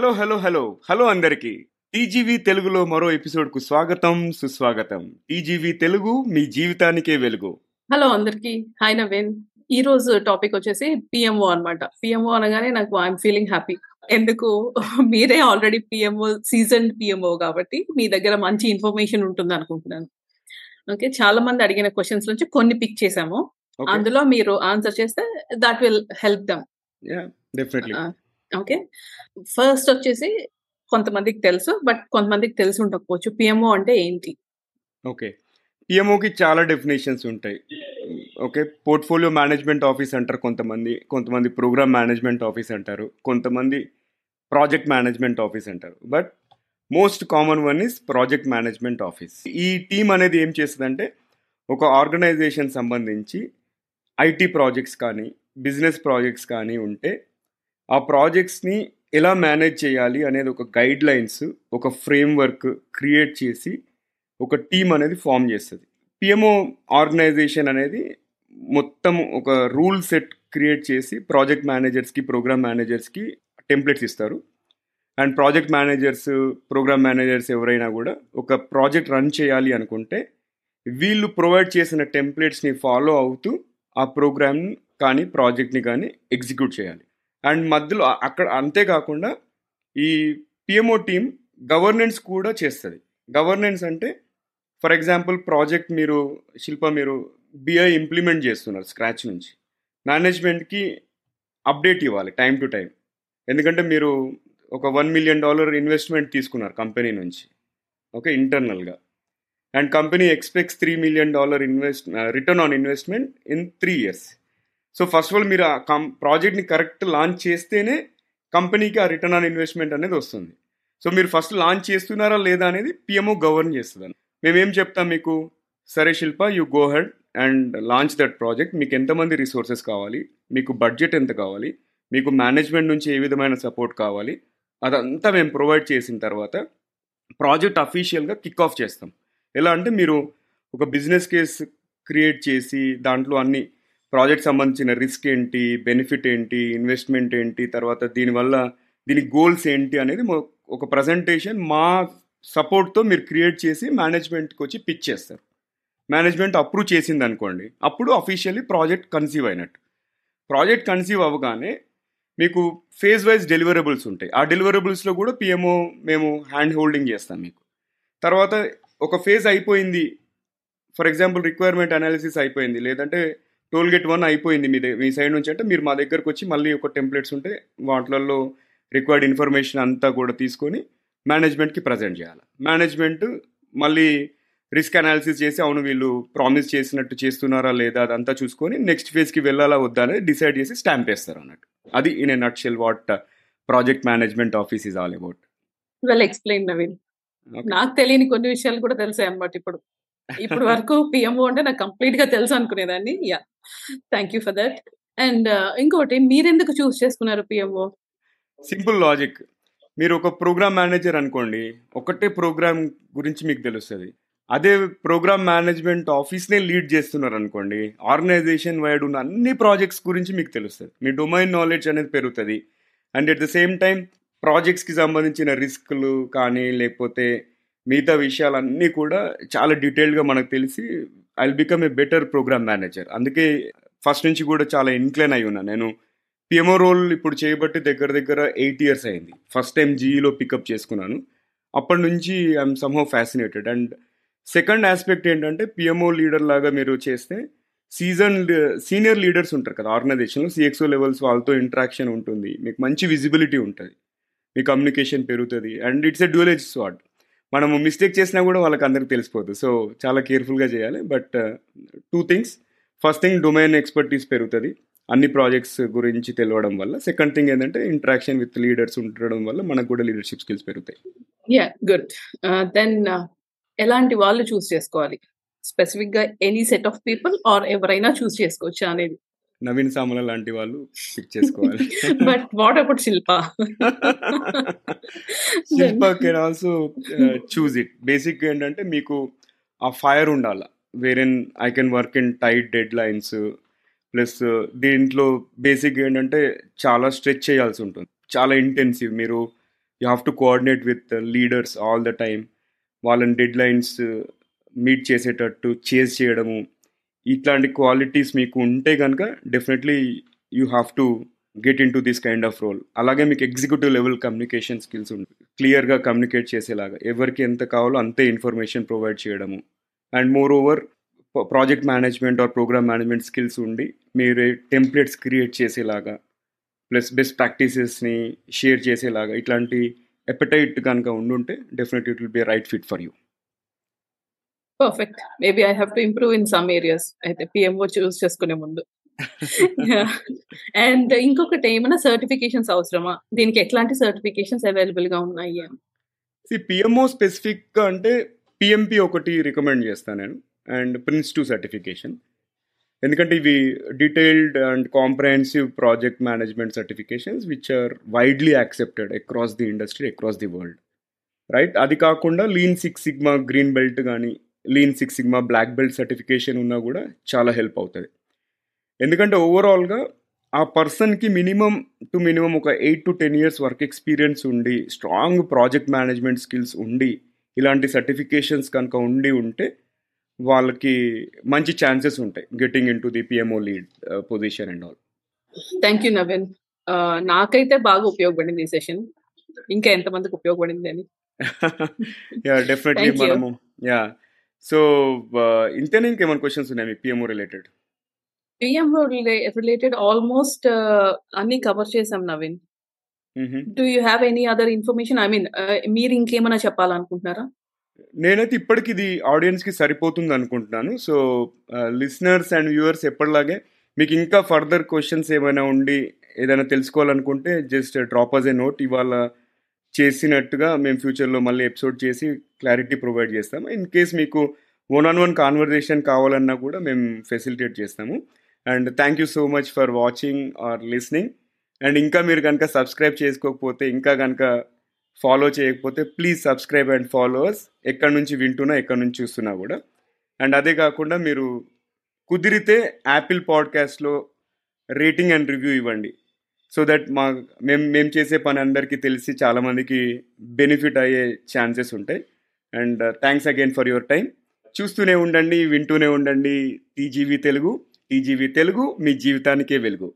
Hello hello hello. Hello అందరికి. TGV తెలుగులో మరో ఎపిసోడ్కు స్వాగతం సుస్వాగతం. టీజీవీ తెలుగు మీ జీవితానికే వెలుగు. హలో అందరికి. హాయ్ నవీన్. ఈ రోజు టాపిక్ వచ్చేసి పిఎంఓ అన్నమాట. పిఎంఓ అనగానే నాకు ఐఎమ్ ఫీలింగ్ హ్యాపీ. ఎందుకు? మీరే ఆల్రెడీ పిఎంఓ సీజన్ పిఎంఓ కాబట్టి మీ దగ్గర మంచి ఇన్ఫర్మేషన్ ఉంటుంది అనుకుంటున్నాను. ఓకే చాలా మంది అడిగిన క్వశ్చన్స్ నుంచి కొన్ని పిక్ చేసాము. అందులో మీరు ఆన్సర్ చేస్తే that will help them definitely okay first వచ్చేసి కొంతమందికి తెలుసు బట్ కొంతమందికి తెలిసి ఉండకపోవచ్చు. పిఎంఓ అంటే ఏంటి? ఓకే పిఎంఓకి చాలా డెఫినేషన్స్ ఉంటాయి. ఓకే పోర్ట్ఫోలియో మేనేజ్మెంట్ ఆఫీస్ అంటారు కొంతమంది. కొంతమంది ప్రోగ్రామ్ మేనేజ్మెంట్ ఆఫీస్ అంటారు. కొంతమంది ప్రాజెక్ట్ మేనేజ్మెంట్ ఆఫీస్ అంటారు. But most common one is project management office ఈ టీం అనేది ఏం చేస్తుందంటే ఒక ఆర్గనైజేషన్ సంబంధించి ఐటీ ప్రాజెక్ట్స్ కానీ బిజినెస్ ప్రాజెక్ట్స్ కానీ ఉంటే ఆ ప్రాజెక్ట్స్ని ఎలా మేనేజ్ చేయాలి అనేది ఒక గైడ్ లైన్స్ ఒక ఫ్రేమ్ వర్క్ క్రియేట్ చేసి ఒక టీం అనేది ఫామ్ చేస్తుంది. పిఎంఓ ఆర్గనైజేషన్ అనేది మొత్తం ఒక రూల్ సెట్ క్రియేట్ చేసి ప్రాజెక్ట్ మేనేజర్స్కి ప్రోగ్రామ్ మేనేజర్స్కి టెంప్లెట్స్ ఇస్తారు. And project managers program managers ఎవరైనా కూడా ఒక ప్రాజెక్ట్ రన్ చేయాలి అనుకుంటే వీళ్ళు ప్రొవైడ్ చేసిన టెంప్లెట్స్ని ఫాలో అవుతూ ఆ ప్రోగ్రామ్ కానీ ప్రాజెక్ట్ని కానీ ఎగ్జిక్యూట్ చేయాలి. అండ్ మధ్యలో అక్కడ అంతేకాకుండా ఈ పిఎంఓ టీం గవర్నెన్స్ కూడా చేస్తుంది. గవర్నెన్స్ అంటే ఫర్ ఎగ్జాంపుల్ ప్రాజెక్ట్ మీరు శిల్ప మీరు బిఐ ఇంప్లిమెంట్ చేస్తున్నారు స్క్రాచ్ నుంచి. మేనేజ్మెంట్కి అప్డేట్ ఇవ్వాలి టైం టు టైం ఎందుకంటే మీరు ఒక వన్ మిలియన్ డాలర్ ఇన్వెస్ట్మెంట్ తీసుకున్నారు కంపెనీ నుంచి. ఓకే ఇంటర్నల్గా and company expects three million dollar invest return on investment in three years so first of all మీరు ఆ కం ప్రాజెక్ట్ని కరెక్ట్ లాంచ్ చేస్తేనే కంపెనీకి ఆ రిటర్న్ ఆన్ ఇన్వెస్ట్మెంట్ అనేది వస్తుంది. సో మీరు ఫస్ట్ లాంచ్ చేస్తున్నారా లేదా అనేది పిఎంఓ గవర్న్ చేస్తుంది మేమేం చెప్తాం మీకు? సరే Shilpa you go head and launch that project మీకు ఎంతమంది రిసోర్సెస్ కావాలి? మీకు బడ్జెట్ ఎంత కావాలి? మీకు మేనేజ్మెంట్ నుంచి ఏ విధమైన సపోర్ట్ కావాలి? అదంతా మేము ప్రొవైడ్ చేసిన తర్వాత ప్రాజెక్ట్ అఫీషియల్గా కిక్ ఆఫ్ చేస్తాం. ఎలా అంటే మీరు ఒక బిజినెస్ కేస్ క్రియేట్ చేసి దాంట్లో అన్ని ప్రాజెక్ట్ సంబంధించిన రిస్క్ ఏంటి బెనిఫిట్ ఏంటి ఇన్వెస్ట్మెంట్ ఏంటి తర్వాత దీనివల్ల దీని గోల్స్ ఏంటి అనేది ఒక ప్రజెంటేషన్ మా సపోర్ట్తో మీరు క్రియేట్ చేసి మేనేజ్మెంట్కి వచ్చి పిచ్ చేస్తారు. మేనేజ్మెంట్ అప్రూవ్ చేసింది అనుకోండి అప్పుడు అఫీషియల్లీ ప్రాజెక్ట్ కన్సీవ్ అయినట్టు. ప్రాజెక్ట్ కన్సీవ్ అవ్వగానే మీకు ఫేజ్ వైజ్ డెలివరబుల్స్ ఉంటాయి. ఆ డెలివరబుల్స్లో కూడా పిఎంఓ మేము హ్యాండ్ హోల్డింగ్ చేస్తాం మీకు. తర్వాత ఒక ఫేజ్ అయిపోయింది. ఫర్ ఎగ్జాంపుల్ రిక్వైర్మెంట్ అనాలిసిస్ అయిపోయింది. లేదంటే టోల్ గేట్ వన్ అయిపోయింది మీ మీ సైడ్ నుంచి. అంటే మీరు మా దగ్గరకు వచ్చి మళ్ళీ ఒక టెంప్లెట్స్ ఉంటే వాటిలలో రిక్వైర్డ్ ఇన్ఫర్మేషన్ అంతా కూడా తీసుకొని మేనేజ్మెంట్కి ప్రజెంట్ చేయాలి. మేనేజ్మెంట్ మళ్ళీ రిస్క్ అనాలిసిస్ చేసి అవును వీళ్ళు ప్రామిస్ చేసినట్టు చేస్తున్నారా లేదా అదంతా చూసుకొని నెక్స్ట్ ఫేజ్కి వెళ్ళాలా వద్దా అనేది డిసైడ్ చేసి స్టాంప్ వేస్తారు అన్నట్టు. అది in a nutshell what project management office is all about. Well explain Naveen. నాకు తెలియని కొన్ని విషయాలు కూడా తెలిసాయి అన్నమాట ఇప్పుడు. ఇప్పటి వరకు పిఎంఓ అంటే నాకు కంప్లీట్గా తెలుసు అనుకునేదాన్ని. Yeah thank you for that and ఇంకోటి మీరెందుకు చూస్ చేసుకున్నారు పిఎంఓ సింపుల్ లాజిక్ మీరు ఒక ప్రోగ్రామ్ మేనేజర్ అనుకోండి ఒకటే ప్రోగ్రామ్ గురించి మీకు తెలుస్తుంది. అదే ప్రోగ్రామ్ మేనేజ్మెంట్ ఆఫీస్నే లీడ్ చేస్తున్నారు అనుకోండి ఆర్గనైజేషన్ వైడ్ ఉన్న అన్ని ప్రాజెక్ట్స్ గురించి మీకు తెలుస్తుంది. మీ డొమైన్ నాలెడ్జ్ అనేది పెరుగుతుంది. And at the same time ప్రాజెక్ట్స్కి సంబంధించిన రిస్క్లు కానీ లేకపోతే మిగతా విషయాలన్నీ కూడా చాలా డీటెయిల్డ్గా మనకు తెలిసి I become a better program manager అందుకే ఫస్ట్ నుంచి కూడా చాలా ఇన్క్లైన్ అయి ఉన్నా. నేను పిఎంఓ రోల్ ఇప్పుడు చేయబట్టి దగ్గర దగ్గర ఎయిట్ ఇయర్స్ అయింది. ఫస్ట్ టైం జీఈలో పికప్ చేసుకున్నాను. అప్పటి నుంచి I'm somehow fascinated and second aspect ఏంటంటే పిఎంఓ లీడర్ లాగా మీరు చేస్తే సీజన్ సీనియర్ లీడర్స్ ఉంటారు కదా ఆర్గనైజేషన్లో సిఎక్స్ఓ లెవెల్స్ వాళ్ళతో ఇంటరాక్షన్ ఉంటుంది. మీకు మంచి విజిబిలిటీ ఉంటుంది. మీ కమ్యూనికేషన్ పెరుగుతుంది. And it's a double edged sword మనము మిస్టేక్ చేసినా కూడా వాళ్ళకి అందరికి తెలిసిపోతుంది సో చాలా కేర్ఫుల్గా చేయాలి. But two things first thing domain expertise పెరుగుతుంది. అన్ని ప్రాజెక్ట్స్ గురించి తెలియడం వల్ల. సెకండ్ థింగ్ ఏంటంటే ఇంటరాక్షన్ విత్ లీడర్స్ ఉండడం వల్ల మనకు కూడా లీడర్షిప్ స్కిల్స్ పెరుగుతాయి. యా గుడ్ దెన్ ఎలాంటి వాళ్ళు చూస్ చేసుకోవాలి? స్పెసిఫిక్గా any set of people or ఎవరైనా చూస్ చేసుకోవచ్చు అనేది. నవీన్ సామల లాంటి వాళ్ళు పిక్ చేసుకోవాలి. But what about Shilpa Shilpa can also choose it basic ఏంటంటే మీకు ఆ ఫైర్ ఉండాలి wherein I can work in tight deadlines plus దీంట్లో బేసిక్ ఏంటంటే చాలా స్ట్రెచ్ చేయాల్సి ఉంటుంది. చాలా ఇంటెన్సివ్ మీరు you have to coordinate with leaders all the time వాళ్ళని డెడ్ లైన్స్ మీట్ చేసేటట్టు చేజ్ చేయడము ఇట్లాంటి క్వాలిటీస్ మీకు ఉంటే కనుక definitely you have to get into this kind of role అలాగే మీకు ఎగ్జిక్యూటివ్ లెవెల్ కమ్యూనికేషన్ స్కిల్స్ ఉంటుంది క్లియర్గా కమ్యూనికేట్ చేసేలాగా. ఎవరికి ఎంత కావాలో అంతే ఇన్ఫర్మేషన్ ప్రొవైడ్ చేయడము. And moreover project management or program management skills ఉండి మీరు టెంప్లెట్స్ క్రియేట్ చేసేలాగా. ప్లస్ బెస్ట్ ప్రాక్టీసెస్ని షేర్ చేసేలాగా. ఇట్లాంటి ఎపటైట్ కనుక ఉండుంటే definite it will be right fit for you perfect maybe I have to improve in some areas అయితే PMO choose చేసుకునే ముందు. అండ్ ఇంకొకటి ఏమైనా సర్టిఫికేషన్స్ అవసరమా? దీనికి ఎట్లాంటి సర్టిఫికేషన్స్ అవైలబుల్గా ఉన్నాయి? పిఎంఓ స్పెసిఫిక్గా అంటే పిఎంపి ఒకటి రికమెండ్ చేస్తాను నేను. అండ్ ప్రిన్స్ టూ సర్టిఫికేషన్ ఎందుకంటే ఇవి detailed and comprehensive project management certifications which are widely accepted across the industry across the world right అది కాకుండా lean six sigma green belt కానీ lean six sigma black belt certification ఉన్నా కూడా చాలా help అవుతుంది. ఎందుకంటే ఓవరాల్గా ఆ పర్సన్కి మినిమం టు మినిమం ఒక eight to ten years work experience ఉండి స్ట్రాంగ్ ప్రాజెక్ట్ మేనేజ్మెంట్ స్కిల్స్ ఉండి ఇలాంటి సర్టిఫికేషన్స్ కనుక ఉండి ఉంటే వాళ్ళకి మంచి ఛాన్సెస్ ఉంటాయి getting into the PMO lead position and all thank you Naveen నాకైతే బాగా ఉపయోగపడింది ఈ సెషన్ ఇంకా ఎంతమందికి ఉపయోగపడింది అని? Yeah definitely. మనము యా సో ఇంతేనా ఇంకేమైనా క్వశ్చన్స్ ఉన్నాయి మీకు PMO related PMO related almost అన్ని కవర్ చేసాం Naveen. Do you have any other information I mean మీరు ఇంకేమైనా చెప్పాలనుకుంటున్నారా? నేనైతే ఇప్పటికి ఇది ఆడియన్స్కి సరిపోతుంది అనుకుంటున్నాను. సో లిసనర్స్ అండ్ వ్యూవర్స్ ఎప్పటిలాగే మీకు ఇంకా ఫర్దర్ క్వశ్చన్స్ ఏమైనా ఉండి ఏదైనా తెలుసుకోవాలనుకుంటే just drop us a note ఇవాళ చేసినట్టుగా మేము ఫ్యూచర్లో మళ్ళీ ఎపిసోడ్ చేసి క్లారిటీ ప్రొవైడ్ చేస్తాము. ఇన్ కేస్ మీకు వన్ ఆన్ వన్ కాన్వర్జేషన్ కావాలన్నా కూడా మేము ఫెసిలిటేట్ చేస్తాము. And thank you so much for watching or listening. And ఇంకా మీరు కనుక సబ్స్క్రైబ్ చేసుకోకపోతే ఇంకా కనుక ఫాలో చేయకపోతే ప్లీజ్ సబ్స్క్రైబ్ అండ్ ఫాలోవర్స్ ఎక్కడి నుంచి వింటున్నా ఎక్కడి నుంచి చూస్తున్నా కూడా. అండ్ అదే కాకుండా మీరు కుదిరితే యాపిల్ పాడ్కాస్ట్లో రేటింగ్ అండ్ రివ్యూ ఇవ్వండి. సో దట్ మా మేము మేము చేసే పని అందరికీ తెలిసి చాలామందికి బెనిఫిట్ అయ్యే ఛాన్సెస్ ఉంటాయి. And thanks again for your time చూస్తూనే ఉండండి వింటూనే ఉండండి. టీజీవీ తెలుగు టీజీవీ తెలుగు మీ జీవితానికే వెలుగు.